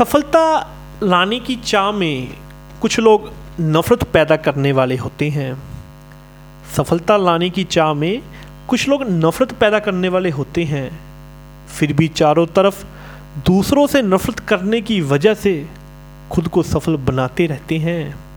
सफलता लाने की चाह में कुछ लोग नफ़रत पैदा करने वाले होते हैं। सफलता लाने की चाह में कुछ लोग नफ़रत पैदा करने वाले होते हैं। फिर भी चारों तरफ़ दूसरों से नफ़रत करने की वजह से खुद को सफल बनाते रहते हैं।